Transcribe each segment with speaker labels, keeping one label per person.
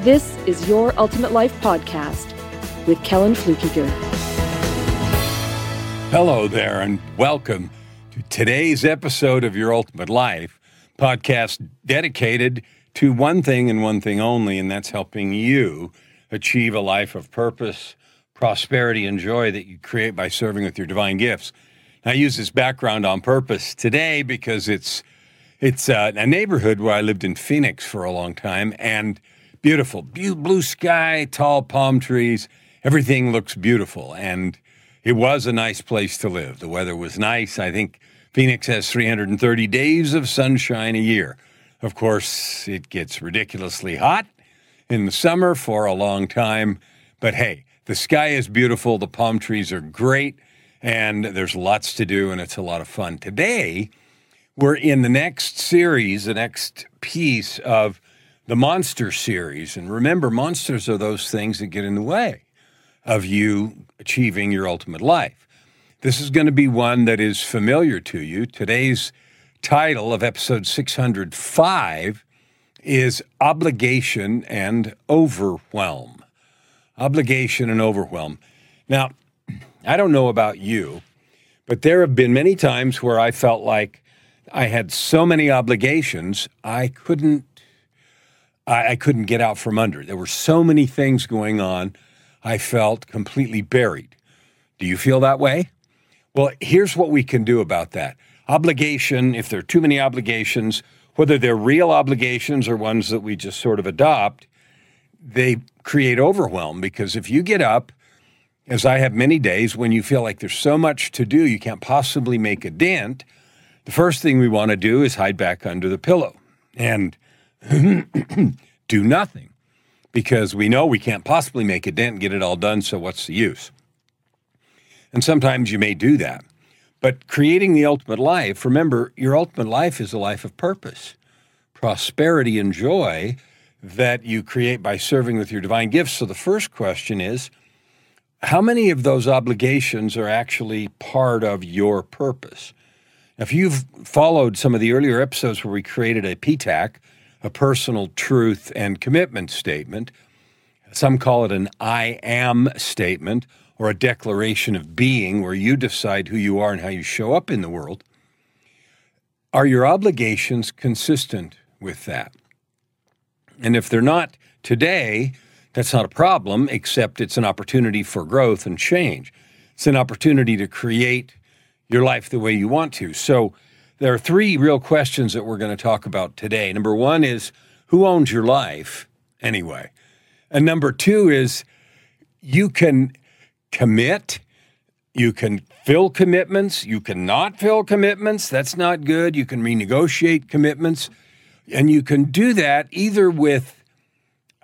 Speaker 1: this is Your Ultimate Life Podcast with Kellan Fluckiger.
Speaker 2: Hello there, and welcome to today's episode of Your Ultimate Life podcast dedicated to one thing and one thing only, and that's helping you achieve a life of purpose, prosperity, and joy that you create by serving with your divine gifts. I use this background on purpose today because it's it's uh, a neighborhood where I lived in Phoenix for a long time, and beautiful, blue sky, tall palm trees, everything looks beautiful, and it was a nice place to live. The weather was nice. I think Phoenix has 330 days of sunshine a year. Of course, it gets ridiculously hot in the summer for a long time, but hey, the sky is beautiful, the palm trees are great, and there's lots to do, and it's a lot of fun. Today, we're in the next series, the next piece of the monster series. And remember, monsters are those things that get in the way of you achieving your ultimate life. This is going to be one that is familiar to you. Today's title of episode 605 is Obligation and Overwhelm. Obligation and Overwhelm. Now, I don't know about you, but there have been many times where I felt like I had so many obligations, I couldn't I, I couldn't get out from under. There were so many things going on, I felt completely buried. Do you feel that way? Well, here's what we can do about that. Obligation, if there are too many obligations, whether they're real obligations or ones that we just sort of adopt, they create overwhelm because if you get up, as I have many days, when you feel like there's so much to do, you can't possibly make a dent, the first thing we want to do is hide back under the pillow and do nothing because we know we can't possibly make a dent and get it all done, so what's the use? And sometimes you may do that. But creating the ultimate life, remember, your ultimate life is a life of purpose, prosperity, and joy that you create by serving with your divine gifts. So the first question is how many of those obligations are actually part of your purpose? If you've followed some of the earlier episodes where we created a PTAC, a personal truth and commitment statement, some call it an I am statement or a declaration of being where you decide who you are and how you show up in the world. Are your obligations consistent with that? And if they're not today, that's not a problem, except it's an opportunity for growth and change. It's an opportunity to create your life the way you want to. So there are three real questions that we're going to talk about today. Number one is who owns your life anyway? And number two is you can commit, you can fill commitments, you cannot fill commitments. That's not good. You can renegotiate commitments. And you can do that either with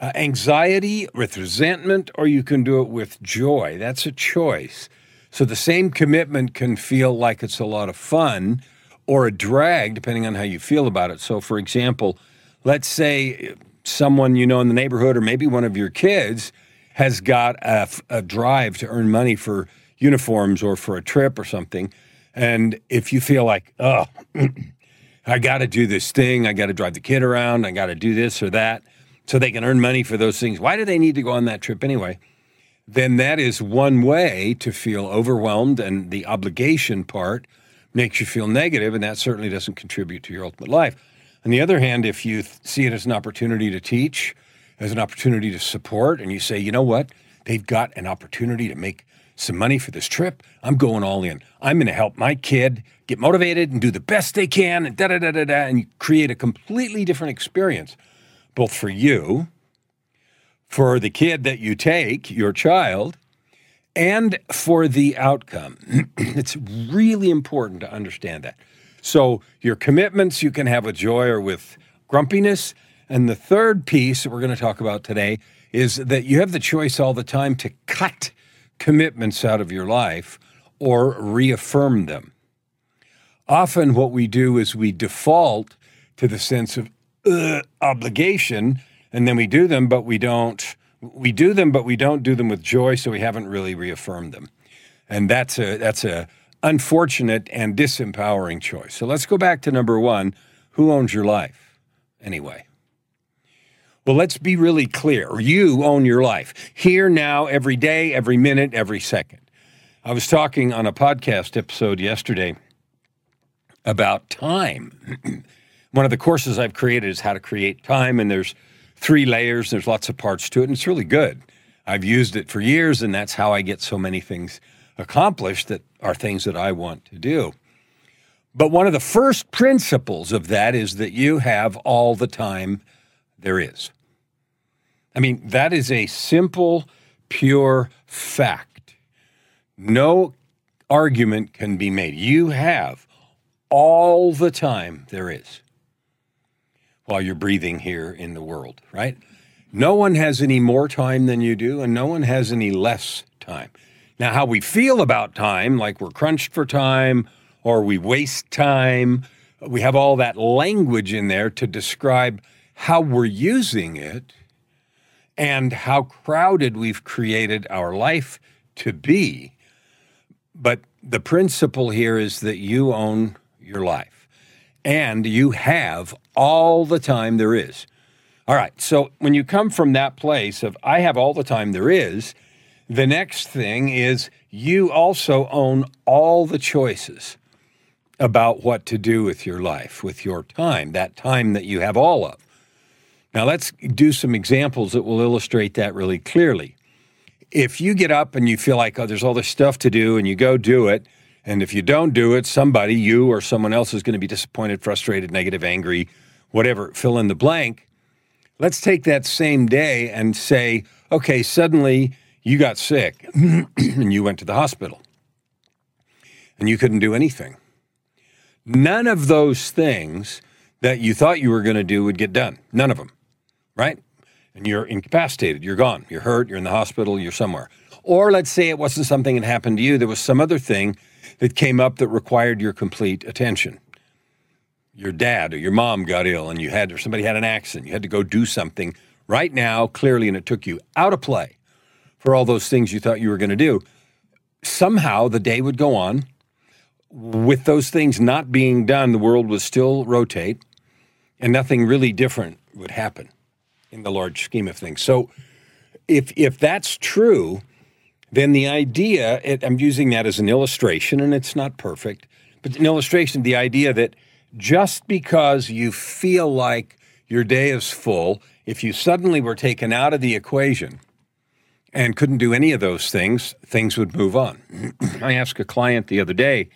Speaker 2: uh, anxiety, with resentment, or you can do it with joy. That's a choice. So the same commitment can feel like it's a lot of fun or a drag, depending on how you feel about it. So, for example, let's say someone you know in the neighborhood or maybe one of your kids has got a, a drive to earn money for uniforms or for a trip or something. And if you feel like, oh, I got to do this thing, I got to drive the kid around, I got to do this or that, so they can earn money for those things. Why do they need to go on that trip anyway? then that is one way to feel overwhelmed, and the obligation part makes you feel negative, and that certainly doesn't contribute to your ultimate life. On the other hand, if you th- see it as an opportunity to teach, as an opportunity to support, and you say, you know what, they've got an opportunity to make some money for this trip, I'm going all in. I'm going to help my kid get motivated and do the best they can, and da da da da da, and create a completely different experience, both for you for the kid that you take, your child, and for the outcome. it's really important to understand that. So, your commitments you can have with joy or with grumpiness, And the third piece that we're going to talk about today is that you have the choice all the time to cut commitments out of your life or reaffirm them. Often, what we do is we default to the sense of obligation, and then we do them, but we don't. We do them, but we don't do them with joy, so we haven't really reaffirmed them, and that's a that's a unfortunate and disempowering choice. So let's go back to number one: who owns your life, anyway? Well, let's be really clear. You own your life here, now, every day, every minute, every second. I was talking on a podcast episode yesterday about time. One of the courses I've created is how to create time, and there's three layers, there's lots of parts to it, and it's really good. I've used it for years, and that's how I get so many things accomplished that are things that I want to do. But one of the first principles of that is that you have all the time there is. I mean, that is a simple, pure fact. No argument can be made. You have all the time there is while you're breathing here in the world, right? No one has any more time than you do, and no one has any less time. Now, how we feel about time, like we're crunched for time or we waste time, we have all that language in there to describe how we're using it and how crowded we've created our life to be. But the principle here is that you own your life and you have all the time there is. All right, so when you come from that place of I have all the time there is, the next thing is you also own all the choices about what to do with your life, with your time, that time that you have all of. Now, let's do some examples that will illustrate that really clearly. If you get up and you feel like, oh, there's all this stuff to do, and you go do it, and if you don't do it, somebody, you or someone else, is going to be disappointed, frustrated, negative, angry, whatever, fill in the blank. Let's take that same day and say, okay, suddenly you got sick and you went to the hospital and you couldn't do anything. None of those things that you thought you were going to do would get done. None of them right? And you're incapacitated, you're gone, you're hurt, you're in the hospital, you're somewhere. Or let's say it wasn't something that happened to you, there was some other thing that came up that required your complete attention. Your dad or your mom got ill and you had, or somebody had an accident, you had to go do something right now, clearly, and it took you out of play for all those things you thought you were going to do. Somehow the day would go on. With those things not being done, the world would still rotate and nothing really different would happen in the large scheme of things. So if if that's true, then the idea it, I'm using that as an illustration, and it's not perfect, but an illustration. The idea that just because you feel like your day is full, if you suddenly were taken out of the equation and couldn't do any of those things, things would move on. I asked a client the other day.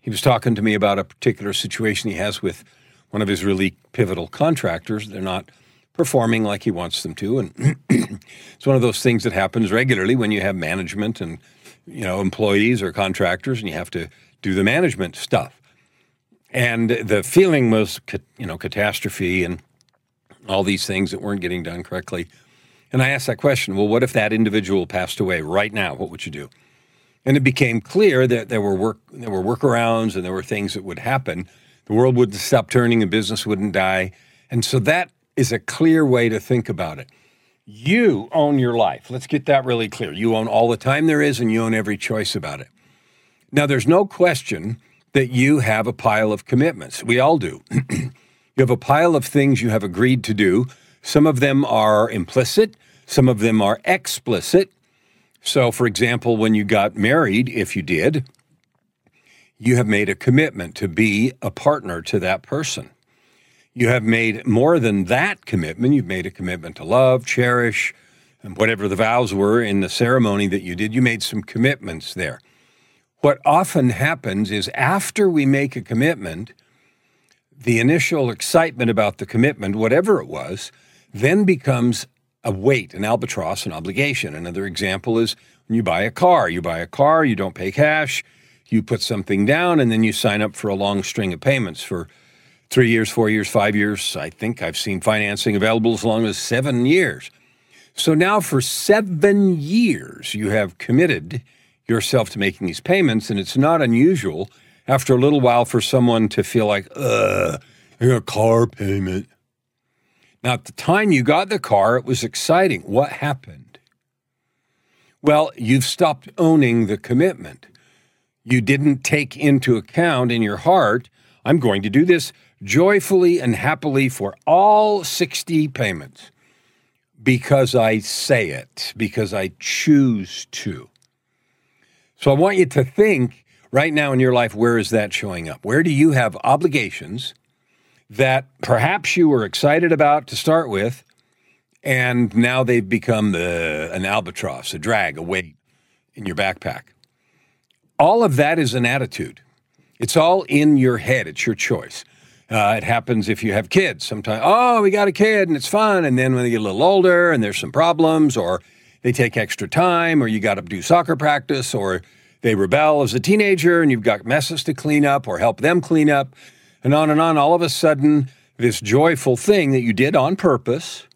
Speaker 2: He was talking to me about a particular situation he has with one of his really pivotal contractors. They're not performing like he wants them to. And it's one of those things that happens regularly when you have management and you know employees or contractors, and you have to do the management stuff. And the feeling was, you know, catastrophe and all these things that weren't getting done correctly. And I asked that question: Well, what if that individual passed away right now? What would you do? And it became clear that there were work, there were workarounds, and there were things that would happen. The world wouldn't stop turning, and business wouldn't die. And so that is a clear way to think about it. You own your life. Let's get that really clear. You own all the time there is, and you own every choice about it. Now, there's no question that you have a pile of commitments. We all do. you have a pile of things you have agreed to do. Some of them are implicit, some of them are explicit. So, for example, when you got married, if you did, you have made a commitment to be a partner to that person. You have made more than that commitment. You've made a commitment to love, cherish, and whatever the vows were in the ceremony that you did. You made some commitments there. What often happens is after we make a commitment, the initial excitement about the commitment, whatever it was, then becomes a weight, an albatross, an obligation. Another example is when you buy a car. You buy a car, you don't pay cash, you put something down, and then you sign up for a long string of payments for three years, four years, five years. I think I've seen financing available as long as seven years. So now for seven years, you have committed yourself to making these payments, and it's not unusual after a little while for someone to feel like, ugh, a car payment. Now, at the time you got the car, it was exciting. What happened? Well, you've stopped owning the commitment. You didn't take into account in your heart, I'm going to do this joyfully and happily for all 60 payments because I say it, because I choose to. So I want you to think right now in your life where is that showing up? Where do you have obligations that perhaps you were excited about to start with, and now they've become the, an albatross, a drag, a weight in your backpack? All of that is an attitude. It's all in your head. It's your choice. Uh, it happens if you have kids. Sometimes, oh, we got a kid and it's fun. And then when they get a little older and there's some problems, or they take extra time, or you got to do soccer practice, or they rebel as a teenager and you've got messes to clean up or help them clean up, and on and on. All of a sudden, this joyful thing that you did on purpose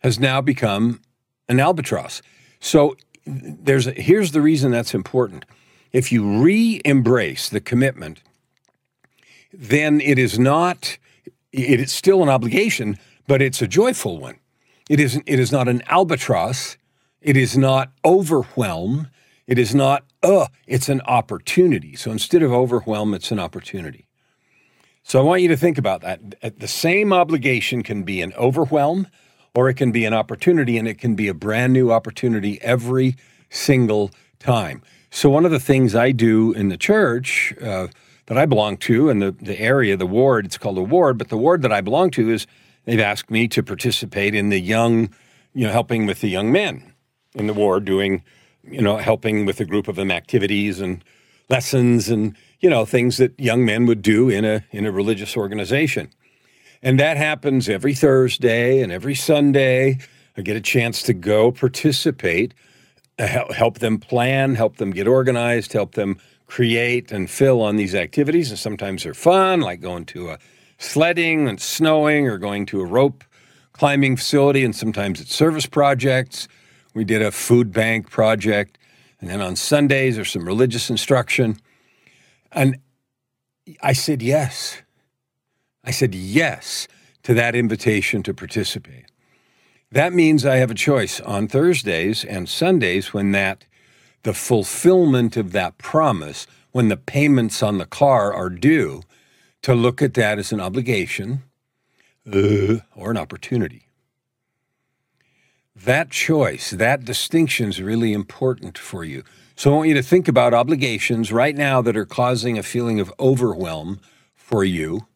Speaker 2: has now become an albatross. So there's a, here's the reason that's important. If you re-embrace the commitment then it is not, it is still an obligation, but it's a joyful one. It is, it is not an albatross. It is not overwhelm. It is not, uh, it's an opportunity. So instead of overwhelm, it's an opportunity. So I want you to think about that. The same obligation can be an overwhelm or it can be an opportunity, and it can be a brand new opportunity every single time. So, one of the things I do in the church, uh, that I belong to and the, the area, the ward, it's called a ward, but the ward that I belong to is they've asked me to participate in the young, you know, helping with the young men in the war doing, you know, helping with a group of them activities and lessons and, you know, things that young men would do in a in a religious organization. And that happens every Thursday and every Sunday. I get a chance to go participate, uh, help them plan, help them get organized, help them create and fill on these activities. And sometimes they're fun, like going to a sledding and snowing or going to a rope climbing facility. And sometimes it's service projects. We did a food bank project. And then on Sundays, there's some religious instruction. And I said yes. I said yes to that invitation to participate. That means I have a choice on Thursdays and Sundays when that the fulfillment of that promise when the payments on the car are due to look at that as an obligation uh, or an opportunity. That choice, that distinction is really important for you. So I want you to think about obligations right now that are causing a feeling of overwhelm for you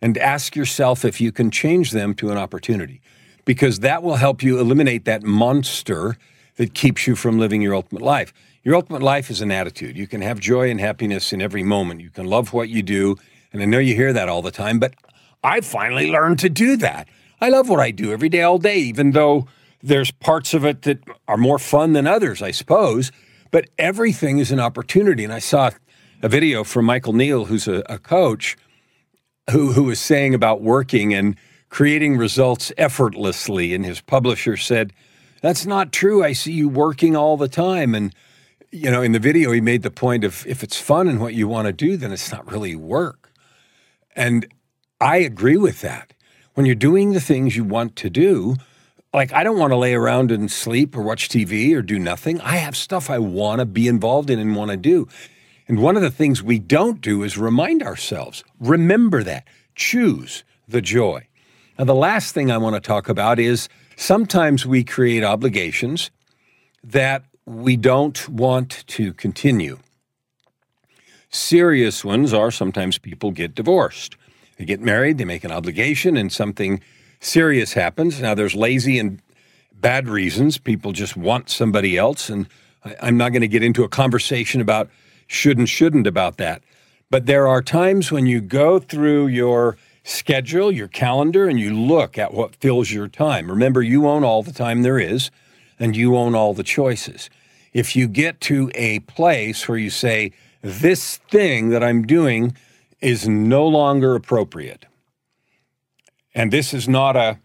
Speaker 2: and ask yourself if you can change them to an opportunity because that will help you eliminate that monster that keeps you from living your ultimate life. Your ultimate life is an attitude. You can have joy and happiness in every moment. You can love what you do. And I know you hear that all the time, but I finally learned to do that. I love what I do every day, all day, even though there's parts of it that are more fun than others, I suppose. But everything is an opportunity. And I saw a video from Michael Neill, who's a, a coach, who, who was saying about working and creating results effortlessly. And his publisher said, that's not true. I see you working all the time. And, you know, in the video, he made the point of if it's fun and what you want to do, then it's not really work. And I agree with that. When you're doing the things you want to do, like I don't want to lay around and sleep or watch TV or do nothing. I have stuff I want to be involved in and want to do. And one of the things we don't do is remind ourselves remember that, choose the joy. Now, the last thing I want to talk about is Sometimes we create obligations that we don't want to continue. Serious ones are sometimes people get divorced. They get married, they make an obligation, and something serious happens. Now, there's lazy and bad reasons. People just want somebody else. And I'm not going to get into a conversation about should and shouldn't about that. But there are times when you go through your schedule, your calendar, and you look at what fills your time. Remember, you own all the time there is, and you own all the choices. If you get to a place where you say, this thing that I'm doing is no longer appropriate, And this is not a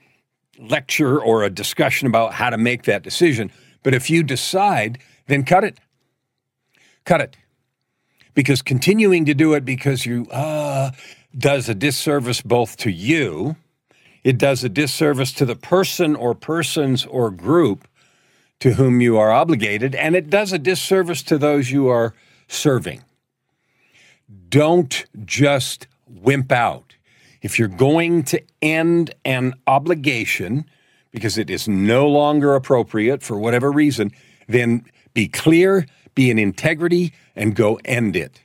Speaker 2: lecture or a discussion about how to make that decision. But if you decide, then cut it. Cut it. Because continuing to do it because you uh, does a disservice both to you, it does a disservice to the person or persons or group to whom you are obligated, and it does a disservice to those you are serving. Don't just wimp out. If you're going to end an obligation because it is no longer appropriate for whatever reason, then be clear, be in integrity, and go end it.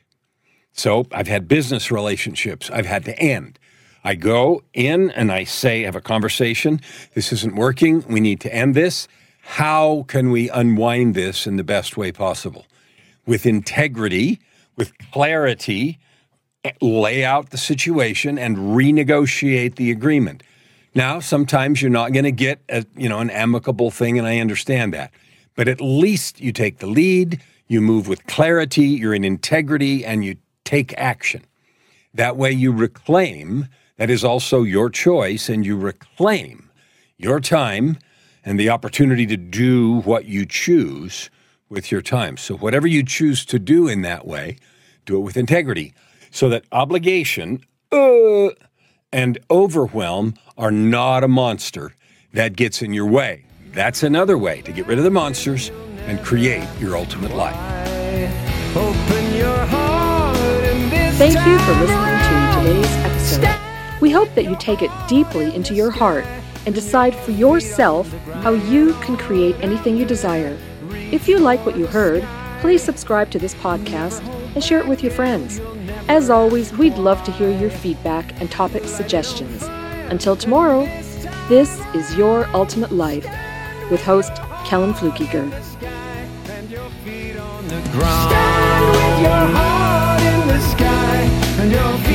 Speaker 2: So I've had business relationships I've had to end. I go in and I say, have a conversation. This isn't working. We need to end this. How can we unwind this in the best way possible? With integrity, with clarity, lay out the situation and renegotiate the agreement. Now, sometimes you're not going to get a, you know an amicable thing and I understand that. But at least you take the lead, you move with clarity, you're in integrity and you take action. That way you reclaim that is also your choice and you reclaim your time and the opportunity to do what you choose with your time. So whatever you choose to do in that way, do it with integrity so that obligation uh, and overwhelm are not a monster that gets in your way. That's another way to get rid of the monsters and create your ultimate life.
Speaker 1: Thank you for listening to today's episode. We hope that you take it deeply into your heart and decide for yourself how you can create anything you desire. If you like what you heard, please subscribe to this podcast and share it with your friends. As always, we'd love to hear your feedback and topic suggestions. Until tomorrow, this is Your Ultimate Life with host Kellan Fluckiger. Stand with your heart in the sky and your feet